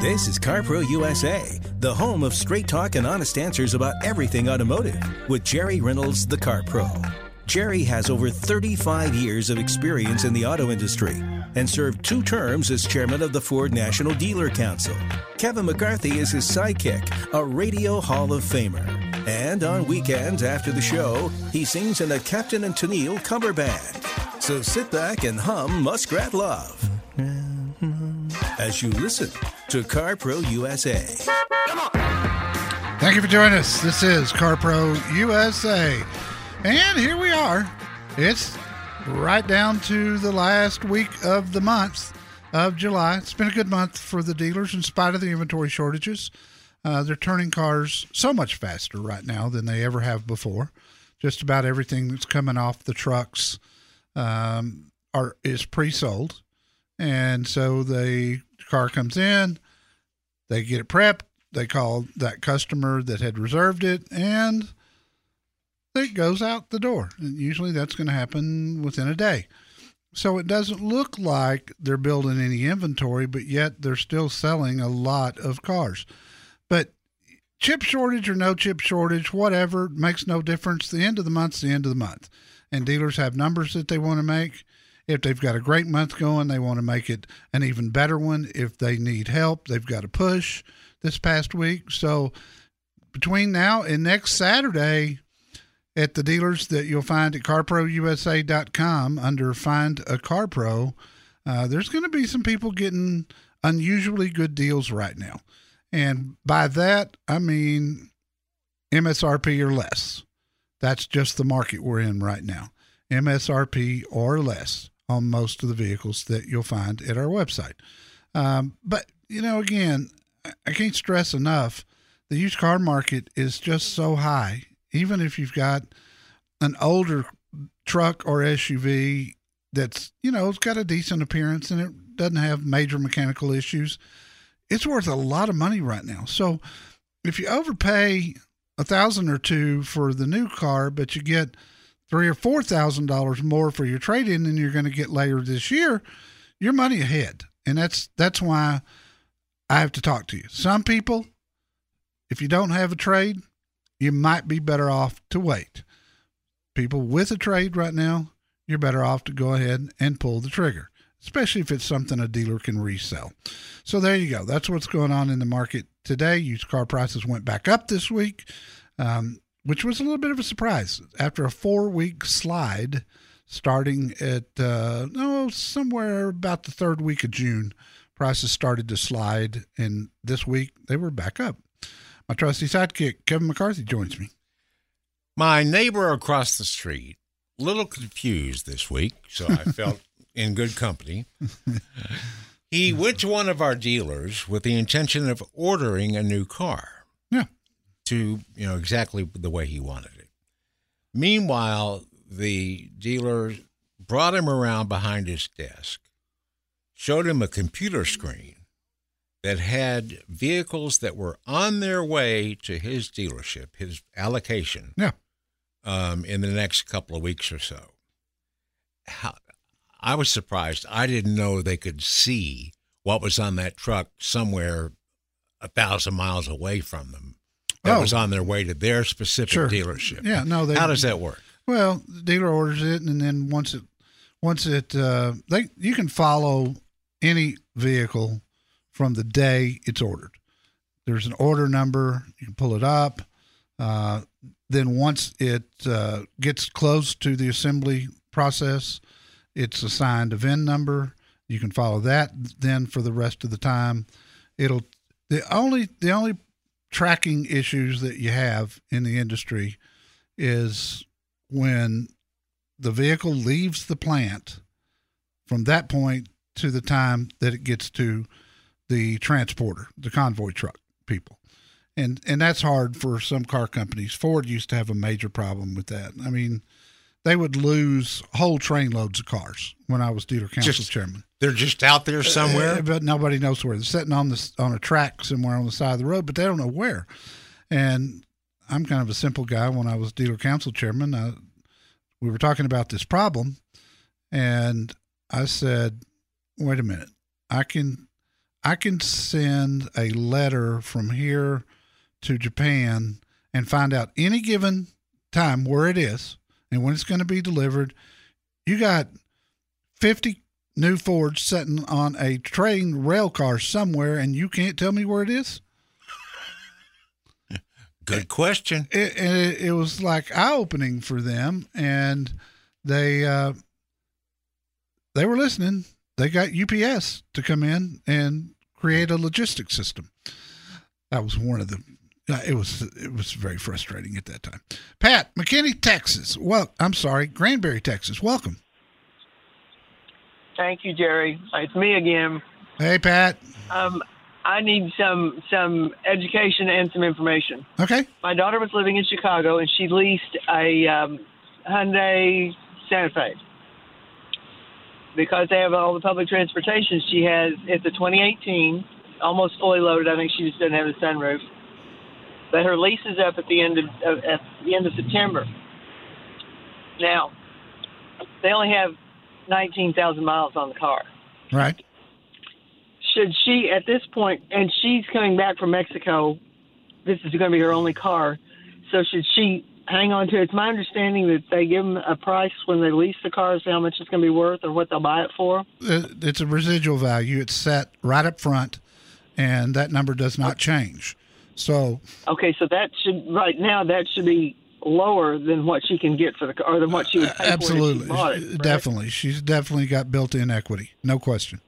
This is CarPro USA, the home of straight talk and honest answers about everything automotive with Jerry Reynolds, the Car Pro. Jerry has over 35 years of experience in the auto industry and served two terms as chairman of the Ford National Dealer Council. Kevin McCarthy is his sidekick, a Radio Hall of Famer. And on weekends after the show, he sings in a Captain and Tennille cover band. So sit back and hum Muskrat Love as you listen to CarPro USA. Thank you for joining us. This is CarPro USA. And here we are. It's right down to the last week of the month of July. It's been a good month for the dealers in spite of the inventory shortages. Uh, they're turning cars so much faster right now than they ever have before. Just about everything that's coming off the trucks um, are is pre-sold, and so the car comes in, they get it prepped, they call that customer that had reserved it, and it goes out the door. And usually that's going to happen within a day. So it doesn't look like they're building any inventory, but yet they're still selling a lot of cars. But chip shortage or no chip shortage, whatever, makes no difference. The end of the month's the end of the month. And dealers have numbers that they want to make. If they've got a great month going, they want to make it an even better one. If they need help, they've got to push this past week. So between now and next Saturday, at the dealers that you'll find at carprousa.com under Find a Car Pro, uh, there's going to be some people getting unusually good deals right now. And by that, I mean MSRP or less. That's just the market we're in right now. MSRP or less on most of the vehicles that you'll find at our website. Um, but, you know, again, I can't stress enough the used car market is just so high even if you've got an older truck or SUV that's, you know, it's got a decent appearance and it doesn't have major mechanical issues, it's worth a lot of money right now. So if you overpay a thousand or two for the new car, but you get three or four thousand dollars more for your trade in than you're going to get later this year, you're money ahead. And that's that's why I have to talk to you. Some people, if you don't have a trade, you might be better off to wait. People with a trade right now, you're better off to go ahead and pull the trigger, especially if it's something a dealer can resell. So there you go. That's what's going on in the market today. Used car prices went back up this week, um, which was a little bit of a surprise after a four week slide starting at uh, oh somewhere about the third week of June. Prices started to slide, and this week they were back up. My trusty sidekick, Kevin McCarthy, joins me. My neighbor across the street, a little confused this week, so I felt in good company. He went to one of our dealers with the intention of ordering a new car. To, you know, exactly the way he wanted it. Meanwhile, the dealer brought him around behind his desk, showed him a computer screen that had vehicles that were on their way to his dealership, his allocation. Yeah. Um, in the next couple of weeks or so. How, I was surprised. I didn't know they could see what was on that truck somewhere a thousand miles away from them. That Oh. was on their way to their specific Sure. dealership. Yeah, no, they- How does that work? Well, the dealer orders it, and then once it, once it, uh, they you can follow any vehicle from the day it's ordered. There's an order number. You can pull it up. Uh, then once it uh, gets close to the assembly process, it's assigned a VIN number. You can follow that. Then for the rest of the time, it'll the only the only tracking issues that you have in the industry is when the vehicle leaves the plant from that point to the time that it gets to the transporter, the convoy truck people. And and that's hard for some car companies. Ford used to have a major problem with that. I mean, they would lose whole train loads of cars when I was dealer council Just chairman. They're just out there somewhere. Uh, but nobody knows where. They're sitting on the on a track somewhere on the side of the road, but they don't know where. And I'm kind of a simple guy. When I was dealer council chairman, I, we were talking about this problem, and I said, "Wait a minute. I can I can send a letter from here to Japan and find out any given time where it is and when it's going to be delivered. You got 50 new Ford sitting on a train rail car somewhere and you can't tell me where it is? Good question. It, it, it was like eye opening for them and they, uh, they were listening. They got UPS to come in and create a logistics system. That was one of the it was it was very frustrating at that time. Pat McKinney, Texas. Well, I'm sorry, Granbury, Texas. Welcome. Thank you, Jerry. It's me again. Hey, Pat. Um, I need some some education and some information. Okay. My daughter was living in Chicago and she leased a um, Hyundai Santa Fe because they have all the public transportation. She has it's a 2018, almost fully loaded. I think she just doesn't have a sunroof but her lease is up at the end of, of at the end of September. Now, they only have 19,000 miles on the car. Right. Should she, at this point, and she's coming back from Mexico, this is going to be her only car. So should she hang on to it? It's my understanding that they give them a price when they lease the car, how much it's going to be worth or what they'll buy it for. Uh, it's a residual value. It's set right up front, and that number does not change. So okay, so that should right now that should be lower than what she can get for the car, or than what she would pay absolutely, for it, it definitely. She's definitely got built-in equity, no question.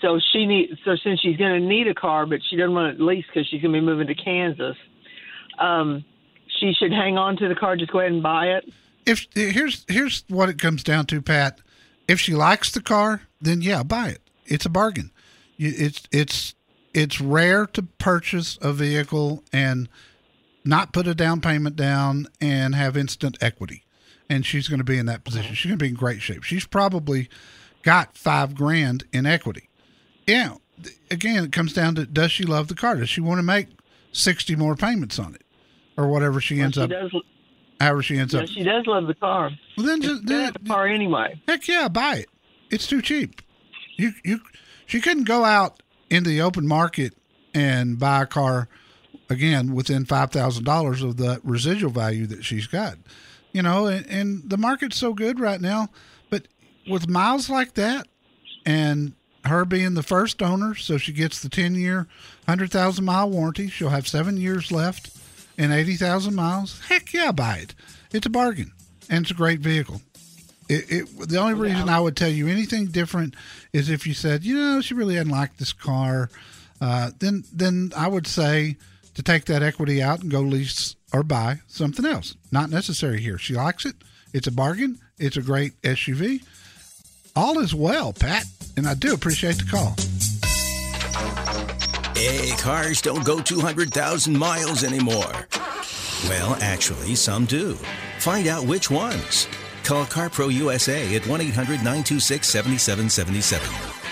So she need so since she's going to need a car, but she doesn't want it lease because she's going to be moving to Kansas. Um, she should hang on to the car. Just go ahead and buy it. If here's here's what it comes down to, Pat. If she likes the car, then yeah, buy it. It's a bargain. You it's it's it's rare to purchase a vehicle and not put a down payment down and have instant equity. And she's going to be in that position. Uh-huh. She's going to be in great shape. She's probably got five grand in equity. Yeah. Again, it comes down to does she love the car? Does she want to make 60 more payments on it or whatever she ends well, she up? Does, however she ends yeah, up. She does love the car. Well, then just the car anyway. Heck yeah, buy it. It's too cheap. You you she couldn't go out into the open market and buy a car again within five thousand dollars of the residual value that she's got. You know, and, and the market's so good right now, but with miles like that and her being the first owner, so she gets the ten year, hundred thousand mile warranty. She'll have seven years left and eighty thousand miles. Heck yeah, buy it. It's a bargain, and it's a great vehicle. It, it, the only reason I would tell you anything different is if you said, you know, she really hadn't liked this car, uh, then then I would say to take that equity out and go lease or buy something else. Not necessary here. She likes it. It's a bargain. It's a great SUV. All is well, Pat, and I do appreciate the call. Hey, cars don't go 200,000 miles anymore. Well, actually, some do. Find out which ones. Call CarPro USA at 1 800 926 7777.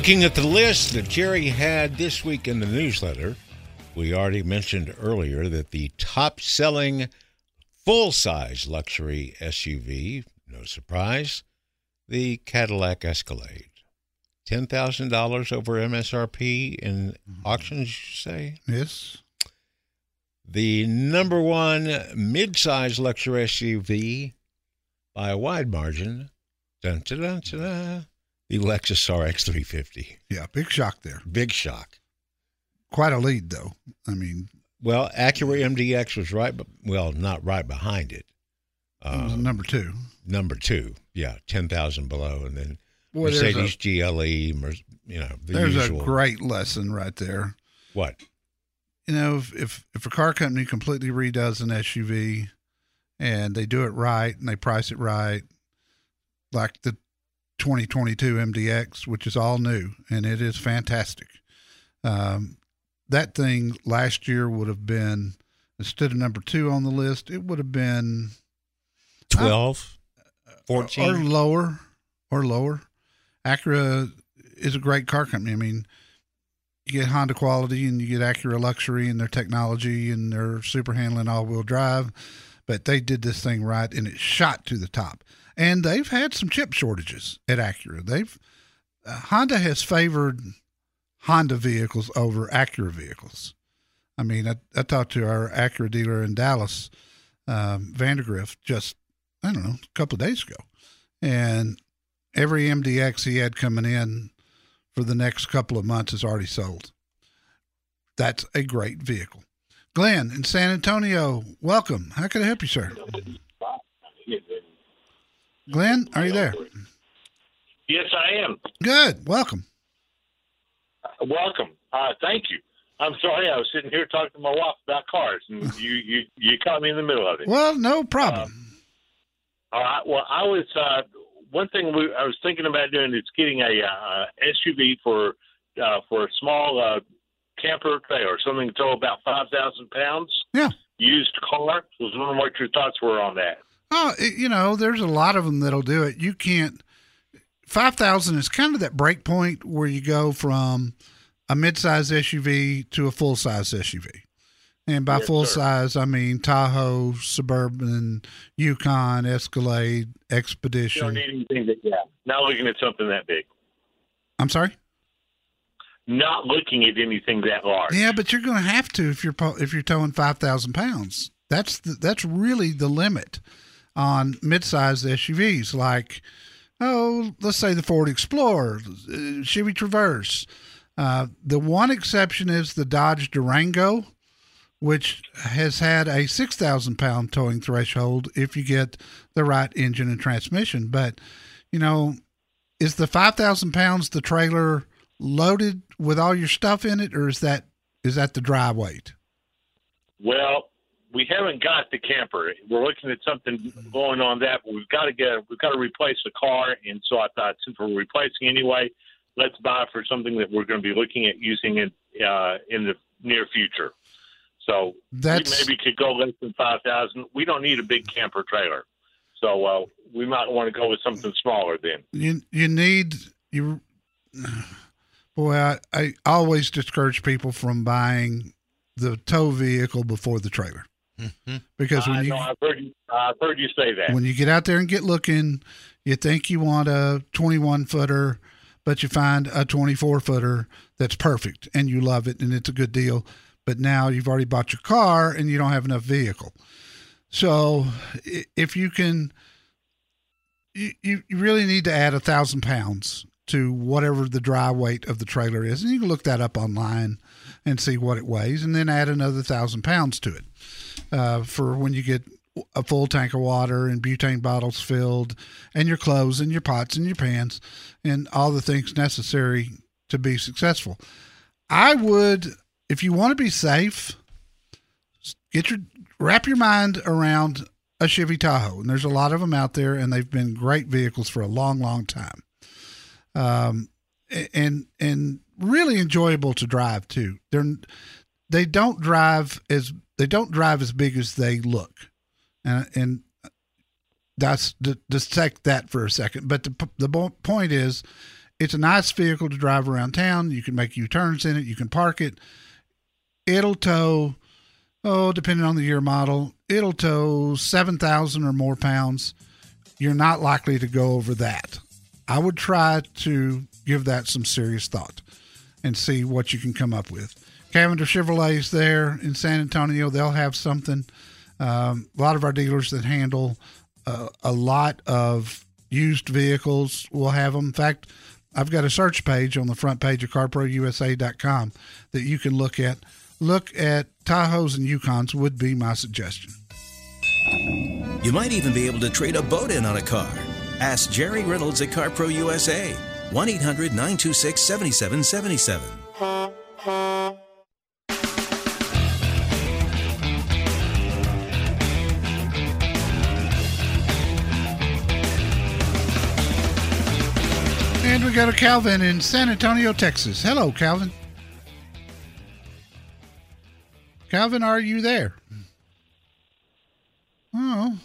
Looking at the list that Jerry had this week in the newsletter, we already mentioned earlier that the top selling full size luxury SUV, no surprise, the Cadillac Escalade. $10,000 over MSRP in mm-hmm. auctions, you say? Yes. The number one midsize luxury SUV by a wide margin, dun, dun, dun, dun, the Lexus RX 350. Yeah, big shock there. Big shock. Quite a lead, though. I mean, well, Acura MDX was right, but well, not right behind it. Um, number two. Number two, yeah, ten thousand below, and then Boy, Mercedes a, GLE, you know, the there's usual. a great lesson right there. What? You know, if, if if a car company completely redoes an SUV, and they do it right and they price it right, like the 2022 MDX, which is all new and it is fantastic. Um, that thing last year would have been instead of number two on the list, it would have been 12, 14 or lower or lower. Acura is a great car company. I mean, you get Honda quality and you get Acura luxury and their technology and their super handling all wheel drive. But they did this thing right and it shot to the top. And they've had some chip shortages at Acura. They've uh, Honda has favored Honda vehicles over Acura vehicles. I mean, I, I talked to our Acura dealer in Dallas, um, Vandergriff, just I don't know, a couple of days ago, and every MDX he had coming in for the next couple of months is already sold. That's a great vehicle. Glenn in San Antonio, welcome. How can I help you, sir? Glenn, are you there? Yes, I am. Good. Welcome. Welcome. Uh, thank you. I'm sorry, I was sitting here talking to my wife about cars, and you you you caught me in the middle of it. Well, no problem. All right. Well, I was uh, one thing we, I was thinking about doing is getting a uh, SUV for uh, for a small uh, camper trailer, something to tow about five thousand pounds. yeah. Used car. I was wondering what your thoughts were on that. Oh, it, you know, there's a lot of them that'll do it. You can't. Five thousand is kind of that break point where you go from a mid-size SUV to a full-size SUV, and by Yes, full-size I mean Tahoe, Suburban, Yukon, Escalade, You don't Expedition. need anything that yeah. Not looking at something that big. I'm sorry. Not looking at anything that large. Yeah, but you're going to have to if you're if you're towing five thousand pounds. That's the, that's really the limit on mid-sized SUVs like oh, let's say the Ford Explorer, uh, Chevy Traverse. Uh, the one exception is the Dodge Durango, which has had a six thousand pound towing threshold if you get the right engine and transmission. But you know, is the five thousand pounds the trailer loaded with all your stuff in it, or is that is that the dry weight? Well, we haven't got the camper. We're looking at something going on that, but we've got to get we've got to replace the car, and so I thought since we're replacing anyway, let's buy for something that we're going to be looking at using it uh, in the near future. So That's we maybe could go less than five thousand. We don't need a big camper trailer, so uh, we might want to go with something smaller then. you you need you. Boy, I, I always discourage people from buying the tow vehicle before the trailer Mm-hmm. because I when you know I've heard you. I've heard you say that. when you get out there and get looking, you think you want a 21 footer, but you find a 24 footer that's perfect and you love it and it's a good deal. But now you've already bought your car and you don't have enough vehicle. So if you can, you, you you really need to add a thousand pounds to whatever the dry weight of the trailer is. And you can look that up online and see what it weighs and then add another thousand pounds to it uh, for when you get a full tank of water and butane bottles filled and your clothes and your pots and your pans and all the things necessary to be successful. I would, if you want to be safe, get your wrap your mind around a Chevy Tahoe, and there's a lot of them out there, and they've been great vehicles for a long, long time. Um, and and really enjoyable to drive too. They're they don't drive as they don't drive as big as they look, and and that's take that for a second. But the the point is, it's a nice vehicle to drive around town. You can make U turns in it. You can park it. It'll tow. Oh, depending on the year model, it'll tow seven thousand or more pounds. You're not likely to go over that. I would try to give that some serious thought and see what you can come up with. Cavendish Chevrolet's there in San Antonio. They'll have something. Um, a lot of our dealers that handle uh, a lot of used vehicles will have them. In fact, I've got a search page on the front page of CarProUSA.com that you can look at. Look at Tahoes and Yukons would be my suggestion. You might even be able to trade a boat in on a car. Ask Jerry Reynolds at CarPro USA. 1 800 926 7777. And we go to Calvin in San Antonio, Texas. Hello, Calvin. Calvin, are you there? Oh,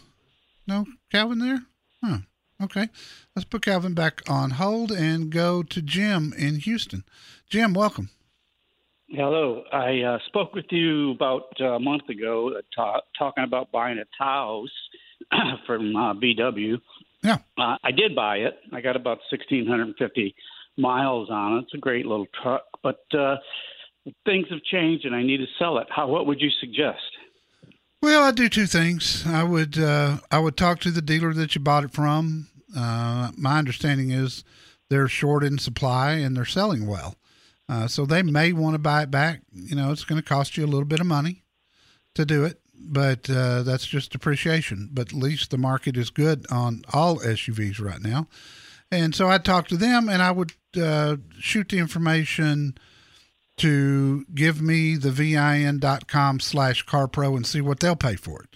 no, Calvin there? Huh. Okay. Let's put Calvin back on hold and go to Jim in Houston. Jim, welcome. Hello. I uh, spoke with you about uh, a month ago uh, ta- talking about buying a Taos from uh, VW. Yeah. Uh, I did buy it. I got about 1,650 miles on it. It's a great little truck, but uh, things have changed and I need to sell it. How? What would you suggest? Well, I do two things. I would uh, I would talk to the dealer that you bought it from. Uh, my understanding is they're short in supply and they're selling well, uh, so they may want to buy it back. You know, it's going to cost you a little bit of money to do it, but uh, that's just depreciation. But at least the market is good on all SUVs right now, and so I'd talk to them and I would uh, shoot the information to give me the vin.com slash carpro and see what they'll pay for it.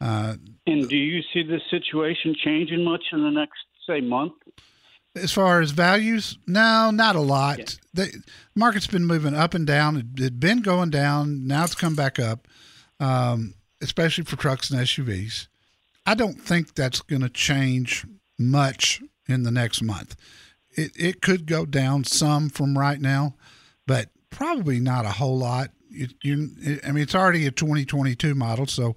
Uh, And do you see this situation changing much in the next, say, month? as far as values, no, not a lot. Yeah. The market's been moving up and down. It had been going down. Now it's come back up, um, especially for trucks and SUVs. I don't think that's going to change much in the next month. It, it could go down some from right now, probably not a whole lot. You, you, I mean, it's already a 2022 model, so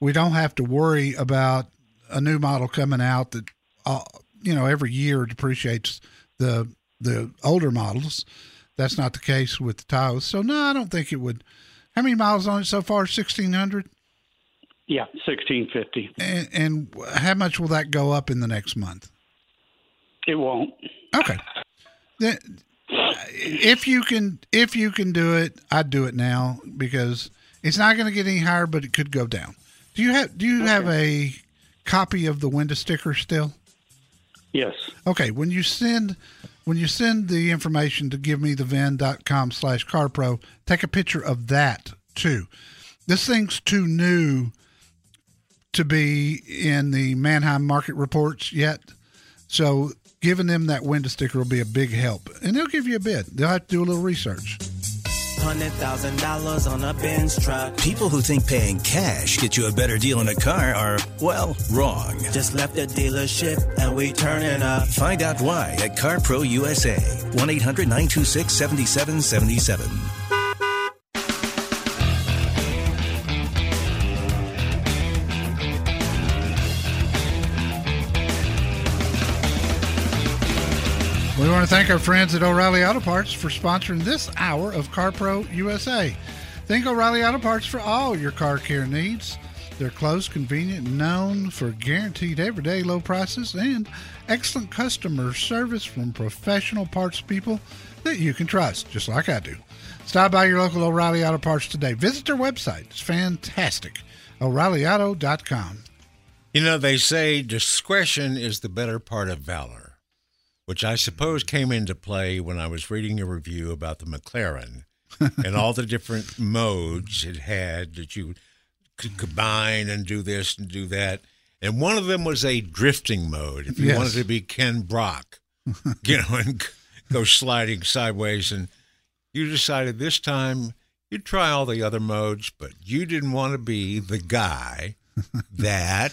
we don't have to worry about a new model coming out that, uh, you know, every year depreciates the the older models. That's not the case with the Taos. So no, I don't think it would. How many miles on it so far? 1600. Yeah, 1650. And, and how much will that go up in the next month? It won't. Okay. Then, if you can, if you can do it, I'd do it now because it's not going to get any higher, but it could go down. Do you have Do you have a copy of the window sticker still? Yes. Okay, when you send when you send the information to give me the vin.com slash carpro, take a picture of that too. This thing's too new to be in the Manheim market reports yet. So giving them that window sticker will be a big help. And they'll give you a bid. They'll have to do a little research. Hundred thousand dollars on a Benz truck. People who think paying cash gets you a better deal in a car are, well, wrong. Just left the dealership and we turning up. Find out why at CarPro USA. 1 800 926 7777. Want to thank our friends at O'Reilly Auto Parts for sponsoring this hour of CarPro USA. Think O'Reilly Auto Parts for all your car care needs. They're close, convenient, known for guaranteed everyday low prices and excellent customer service from professional parts people that you can trust, just like I do. Stop by your local O'Reilly Auto Parts today. Visit their website. It's fantastic. O'ReillyAuto.com. You know, they say discretion is the better part of valor, which I suppose came into play when I was reading a review about the McLaren and all the different modes it had that you could combine and do this and do that. And one of them was a drifting mode. If you Yes. wanted to be Ken Block, you know, and go sliding sideways. And you decided this time you'd try all the other modes, but you didn't want to be the guy that,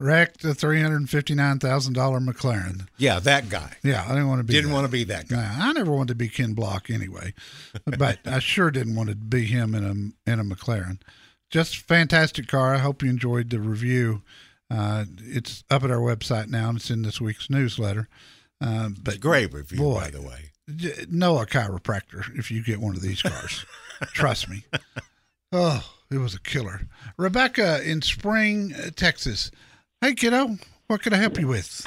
Wrecked a $359,000 McLaren. yeah, that guy. Yeah, I didn't want to be Didn't that. want to be that guy. I never wanted to be Ken Block anyway, but I sure didn't want to be him in a in a McLaren. Just fantastic car. I hope you enjoyed the review. Uh, it's up at our website now, and it's in this week's newsletter. Uh, but Great review, boy, by the way. know a chiropractor if you get one of these cars. Trust me. Oh, it was a killer. Rebecca in Spring, uh, Texas. Hey, kiddo, what can I help you with?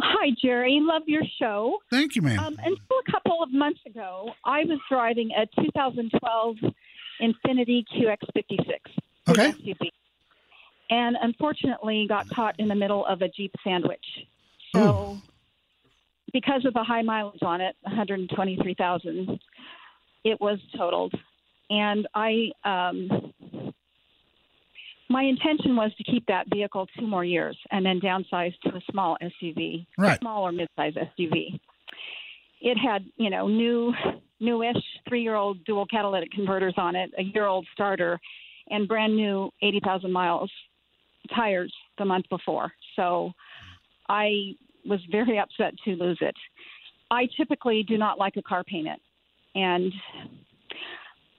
Hi, Jerry. Love your show. Thank you, ma'am. Um, until a couple of months ago, I was driving a 2012 Infiniti QX56. Okay. SUV, and unfortunately got caught in the middle of a Jeep sandwich. So, because of the high mileage on it, 123,000, it was totaled. And I, um, my intention was to keep that vehicle two more years and then downsize to a small SUV, Right. a small or mid-size SUV. It had, you know, new, newish three-year-old dual catalytic converters on it, a year-old starter, and brand new 80,000 miles tires the month before. So I was very upset to lose it. I typically do not like a car painted, and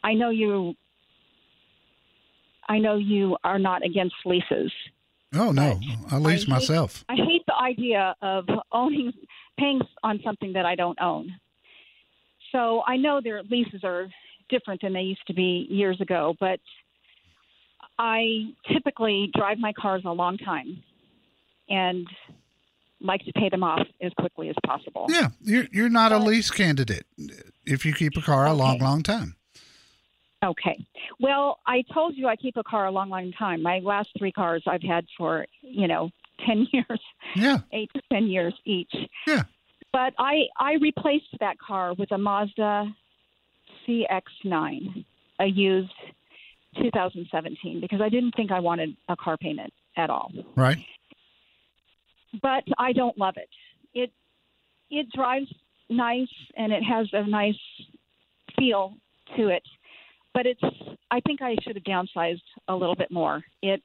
I know you. I know you are not against leases. Oh no, I lease hate- myself. I hate the idea of owning, paying on something that I don't own. So I know their leases are different than they used to be years ago, but I typically drive my cars a long time and like to pay them off as quickly as possible. Yeah, you're you're not a lease candidate if you keep a car a long, long time. Okay. Well, I told you I keep a car a long, long time. My last three cars I've had for, you know, 10 years, Yeah, eight to 10 years each. Yeah. But I, I replaced that car with a Mazda CX9, a used 2017, because I didn't think I wanted a car payment at all. right. But I don't love it. It it drives nice and it has a nice feel to it. But it's I think I should have downsized a little bit more. It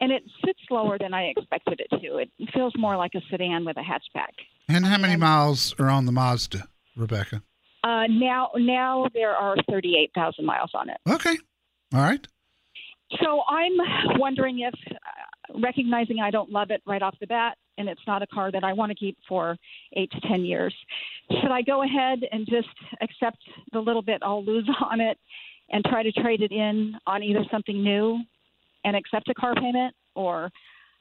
and it sits lower than I expected it to. It feels more like a sedan with a hatchback. And how many And- miles are on the Mazda, Rebecca? Uh, now, now there are 38,000 miles on it. Okay, all right. So I'm wondering if, uh, recognizing I don't love it right off the bat, and it's not a car that I want to keep for eight to 10 years, should I go ahead and just accept the little bit I'll lose on it and try to trade it in on either something new and accept a car payment or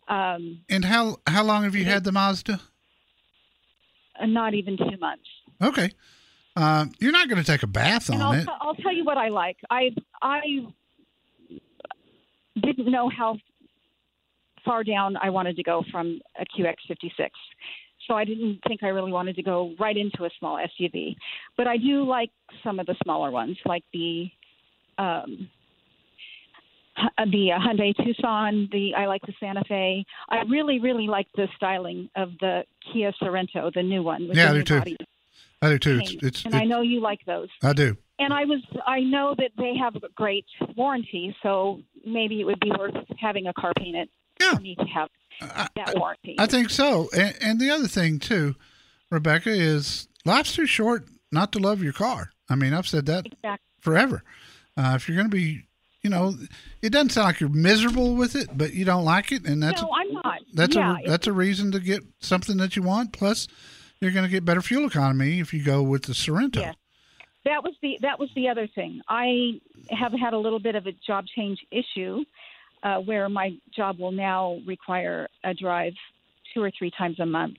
um, And how how long have you had the Mazda? not even two months? Okay, um, you're not going to take a bath And on I'll, it. t- I'll tell you what I like. I I didn't know how far down I wanted to go from a QX56. So I didn't think I really wanted to go right into a small SUV. But I do like some of the smaller ones, like the um, the uh, Hyundai Tucson. The I like the Santa Fe. I really, really like the styling of the Kia Sorento, the new one. Yeah, I do too. body I do too. It's, it's, and I know you like those. I do. And I was I know that they have a great warranty, so maybe it would be worth having a car painted. Yeah. for me to have I, that warranty. I think so. And, and the other thing too, Rebecca, is life's too short not to love your car. I mean, I've said that exactly. forever. Uh, if you're going to be, you know, it doesn't sound like you're miserable with it, but you don't like it, and that's no, I'm not. that's yeah, a that's a reason to get something that you want. Plus, you're going to get better fuel economy if you go with the Sorento. Yes. that was the that was the other thing. I have had a little bit of a job change issue, uh, where my job will now require a drive two or three times a month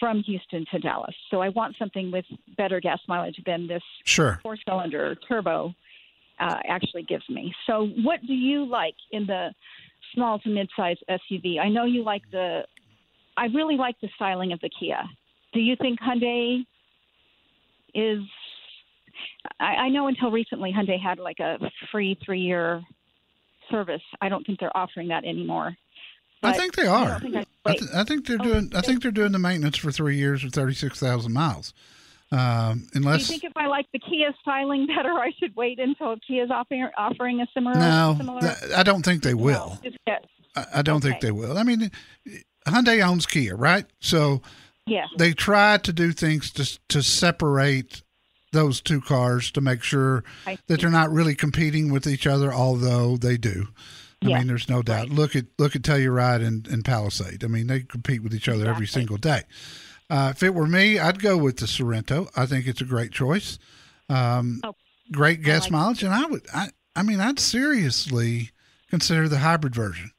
from Houston to Dallas. So I want something with better gas mileage than this Sure. four cylinder turbo uh, actually gives me. So, what do you like in the small to mid size SUV? I know you like the, I really like the styling of the Kia. Do you think Hyundai is, I, I know until recently Hyundai had like a free three year service. I don't think they're offering that anymore. I think they are. don't think I- I, th- I think they're Oh, doing. I think they're doing the maintenance for three years or thirty six thousand miles. Um, do you think if I like the Kia styling better, I should wait until Kia's offer, offering a similar? no, similar th- I don't think they will. No, I, I don't think they will. I mean, Hyundai owns Kia, right? So yeah. they try to do things to to separate those two cars to make sure that they're not really competing with each other, although they do. I Yeah, mean, there's no doubt. right. Look at look at Telluride and, and Palisade. I mean, they compete with each other every single day. Uh, if it were me, I'd go with the Sorento. I think it's a great choice. Um, Oh, great gas like mileage, and I would. I, I mean, I'd seriously consider the hybrid version.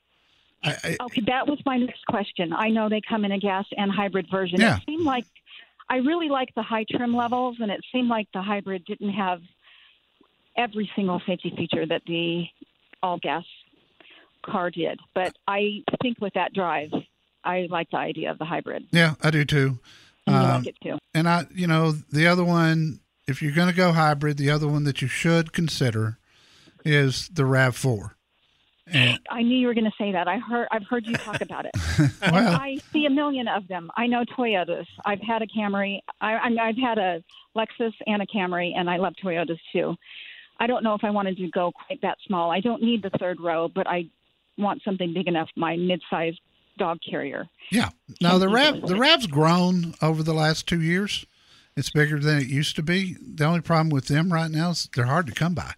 I, I, Okay, that was my next question. I know they come in a gas and hybrid version. Yeah. It seemed like I really like the high trim levels, and it seemed like the hybrid didn't have every single safety feature that the all gas car did. But I think with that drive, I like the idea of the hybrid. yeah, I do too. And you Um, like it too. And I, you know, the other one, if you're going to go hybrid, the other one that you should consider is the Rav Four. And I knew you were going to say that. I heard. I've heard you talk about it. well, I see a million of them. I know Toyotas. I've had a Camry. I, I I've had a Lexus and a Camry, and I love Toyotas too. I don't know if I wanted to go quite that small. I don't need the third row, but I want something big enough. My mid-sized dog carrier. yeah. Now the Rav, the. Rav's grown over the last two years. It's bigger than it used to be. The only problem with them right now is they're hard to come by.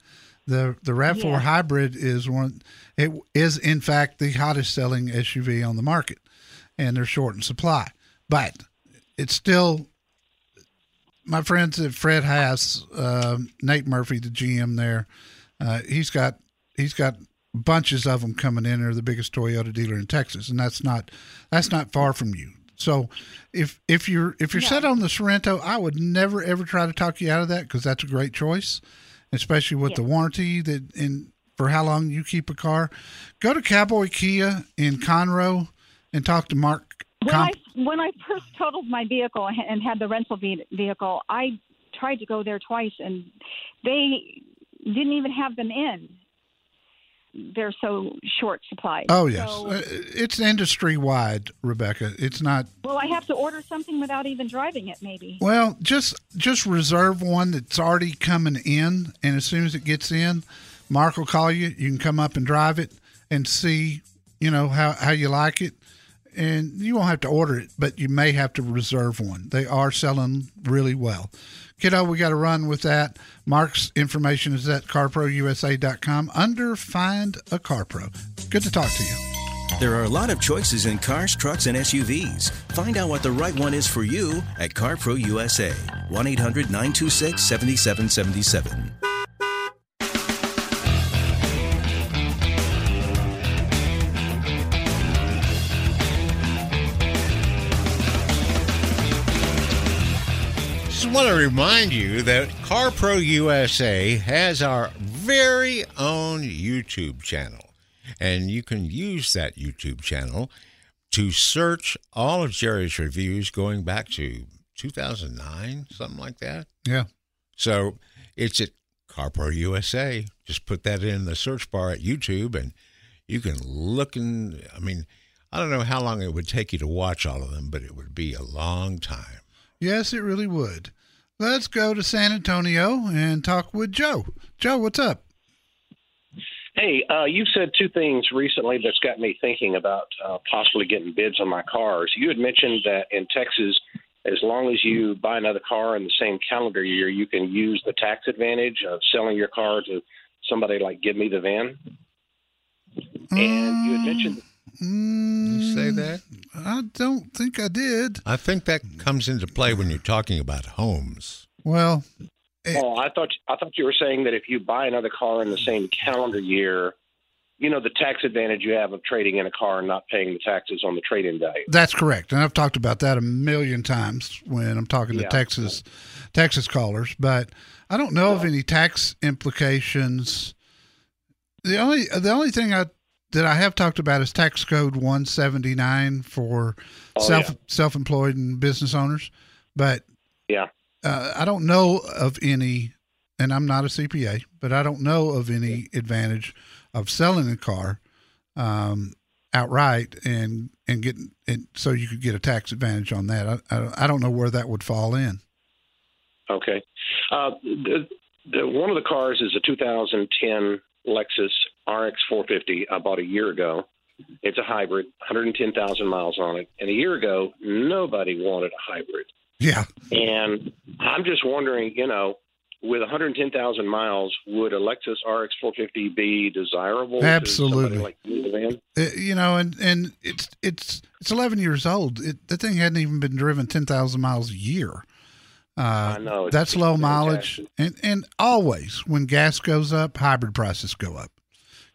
The the Rav4 Yeah. hybrid is one. It is in fact the hottest selling SUV on the market, and they're short in supply. But it's still my friends at Fred Haas, um, Nate Murphy, the GM there. Uh, he's got he's got bunches of them coming in. They're the biggest Toyota dealer in Texas, and that's not that's not far from you. So if if you're if you're set on the Sorento, I would never ever try to talk you out of that because that's a great choice, especially with the warranty that and for how long you keep a car. Go to Cowboy Kia in Conroe and talk to Mark. When Comp- I when I first totaled my vehicle and had the rental vehicle, I tried to go there twice, and they didn't even have them in. They're so short supplied. oh yes, So, Uh, it's industry wide, Rebecca. It's not well, I have to order something without even driving it, maybe. Well, just just reserve one that's already coming in, and as soon as it gets in, Mark will call you. You can come up and drive it and see, you know how how you like it, and you won't have to order it, but you may have to reserve one. They are selling really well. Kiddo, we got to run with that. Mark's information is at carprousa.com under Find a Car Pro. Good to talk to you. There are a lot of choices in cars, trucks, and SUVs. Find out what the right one is for you at CarPro USA. 1 800 926 7777. Want to remind you that CarPro USA has our very own YouTube channel. And you can use that YouTube channel to search all of Jerry's reviews going back to 2009, something like that. Yeah. So it's at CarPro USA. Just put that in the search bar at YouTube and you can look and, I mean, I don't know how long it would take you to watch all of them, but it would be a long time. Yes, it really would. Let's go to San Antonio and talk with Joe. Joe, what's up? Hey, uh, you've said two things recently that's got me thinking about uh, possibly getting bids on my cars. You had mentioned that in Texas, as long as you buy another car in the same calendar year, you can use the tax advantage of selling your car to somebody like Give Me the VIN. And you had mentioned You say mm, that? I don't think I did. I think that comes into play when you're talking about homes. Well, Oh, I thought I thought you were saying that if you buy another car in the same calendar year, you know the tax advantage you have of trading in a car and not paying the taxes on the trade-in value. that's correct. And I've talked about that a million times when I'm talking to Texas Texas callers, but I don't know of any tax implications. The only the only thing I that I have talked about is tax code 179 for Oh, self yeah. self-employed and business owners, but Yeah. uh, I don't know of any, and I'm not a CPA, but I don't know of any advantage of selling a car um, outright and and getting and so you could get a tax advantage on that. I, I, I don't know where that would fall in. Okay. Uh, the, the, one of the cars is a 2010 Lexus RX 450 I bought a year ago. It's a hybrid, 110,000 miles on it. And a year ago, nobody wanted a hybrid. Yeah, And I'm just wondering, you know, with 110,000 miles, would a Lexus RX 450 be desirable? Absolutely. To like van? Uh, you know, and and it's it's it's 11 years old. It, the thing hadn't even been driven 10,000 miles a year. Uh, I know. That's low mileage, and and always when gas goes up, hybrid prices go up.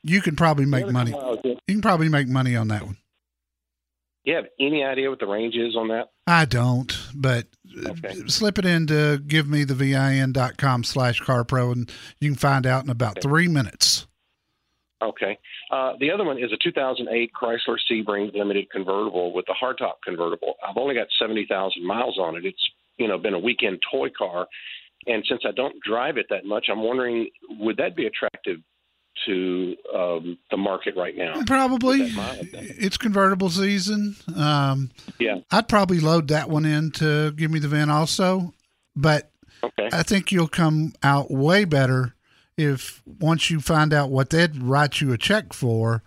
You can probably make money. You can probably make money on that one. You have any idea what the range is on that? I don't, but uh, Okay. slip it into give me the vin.com slash car pro and you can find out in about three minutes. Okay. Uh, the other one is a 2008 Chrysler Sebring Limited convertible with a hardtop convertible. I've only got 70,000 miles on it. It's you know been a weekend toy car, and since I don't drive it that much, I'm wondering would that be attractive to um, the market right now? Probably. With that mileage. It's convertible season. Um, Yeah. I'd probably load that one in to give me the vin also, but Okay. I think you'll come out way better if once you find out what they'd write you a check for,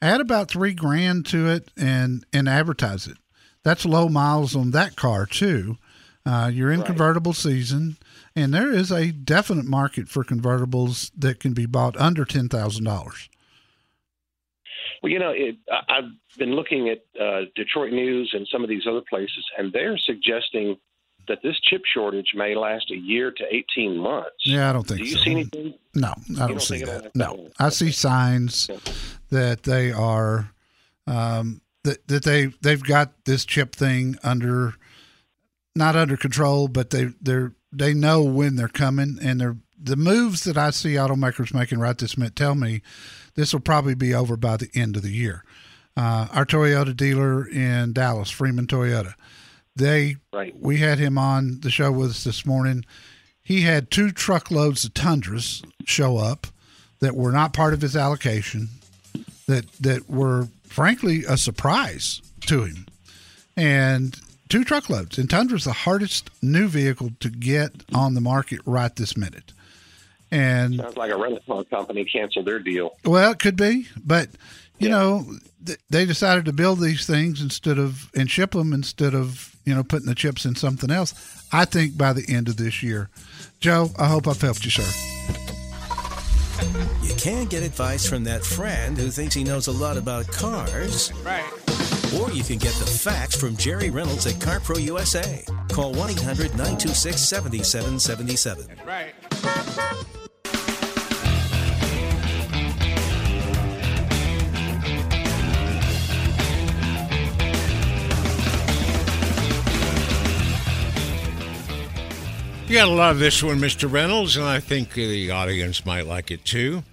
add about three grand to it and and advertise it. That's low miles on that car too. Uh, you're in Right. convertible season, and there is a definite market for convertibles that can be bought under ten thousand dollars. Well, you know, it, I've been looking at uh, Detroit News and some of these other places, and they're suggesting that this chip shortage may last a year to 18 months. Yeah, I don't think Do you so. see anything? No, I don't, don't see that. No. I see signs that they are um, that that they they've got this chip thing under not under control, but they they're they know when they're coming, and they're the moves that I see automakers making right this minute tell me this will probably be over by the end of the year. Uh, our Toyota dealer in Dallas, Freeman Toyota, they Right. we had him on the show with us this morning. He had two truckloads of Tundras show up that were not part of his allocation, that that were frankly a surprise to him, and two truckloads. And Tundra's the hardest new vehicle to get on the market right this minute. And Sounds like a rental car company canceled their deal. well, it could be, but you know, th- they decided to build these things instead of and ship them instead of you know putting the chips in something else. I think by the end of this year, Joe. I hope I've helped you, sir. You can't get advice from that friend who thinks he knows a lot about cars. Right. Or you can get the facts from Jerry Reynolds at CarPro USA. Call 1 800 926 7777. Right. You gotta love this one, Mr. Reynolds, and I think the audience might like it too.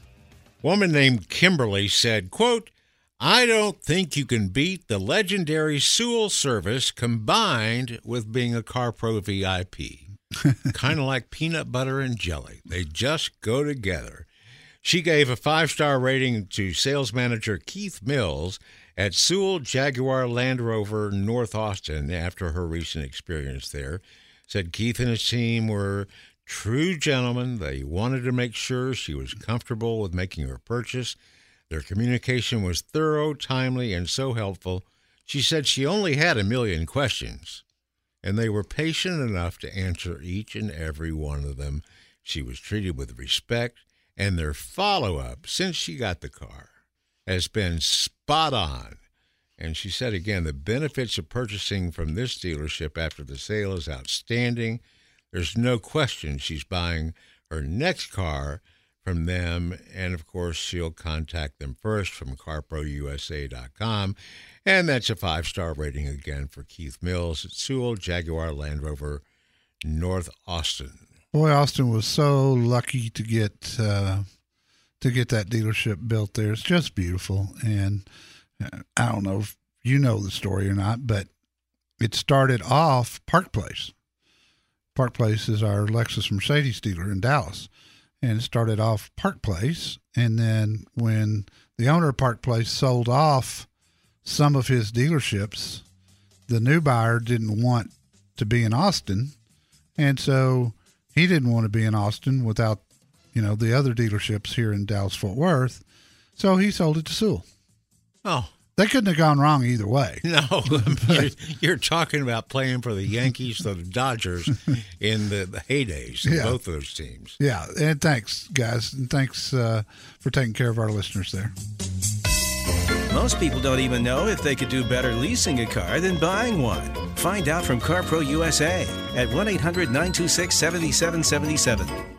Woman named Kimberly said, quote, I don't think you can beat the legendary Sewell service combined with being a CarPro VIP. kind of like peanut butter and jelly. They just go together. She gave a five star rating to sales manager Keith Mills at Sewell Jaguar Land Rover North Austin after her recent experience there. Said Keith and his team were true gentlemen. They wanted to make sure she was comfortable with making her purchase. Their communication was thorough, timely, and so helpful. She said she only had a million questions, and they were patient enough to answer each and every one of them. She was treated with respect, and their follow up since she got the car has been spot on. And she said again, the benefits of purchasing from this dealership after the sale is outstanding. There's no question she's buying her next car from them. And of course, you'll contact them first from carprousa.com. And that's a five star rating again for Keith Mills at Sewell Jaguar Land Rover North Austin. Boy, Austin was so lucky to get uh, to get that dealership built there. It's just beautiful, and uh, I don't know if you know the story or not, but it started off Park Place. Park Place is our Lexus Mercedes dealer in Dallas, and it started off Park Place, and then when the owner of Park Place sold off some of his dealerships, the new buyer didn't want to be in Austin, and so he didn't want to be in Austin without, you know, the other dealerships here in Dallas Fort Worth. So he sold it to Sewell. Oh, They couldn't have gone wrong either way. No, you're, you're talking about playing for the Yankees or the Dodgers in the, the heydays of Yeah. both those teams. Yeah, and thanks, guys, and thanks uh, for taking care of our listeners there. Most people don't even know if they could do better leasing a car than buying one. Find out from CarPro USA at 1 800 926 7777.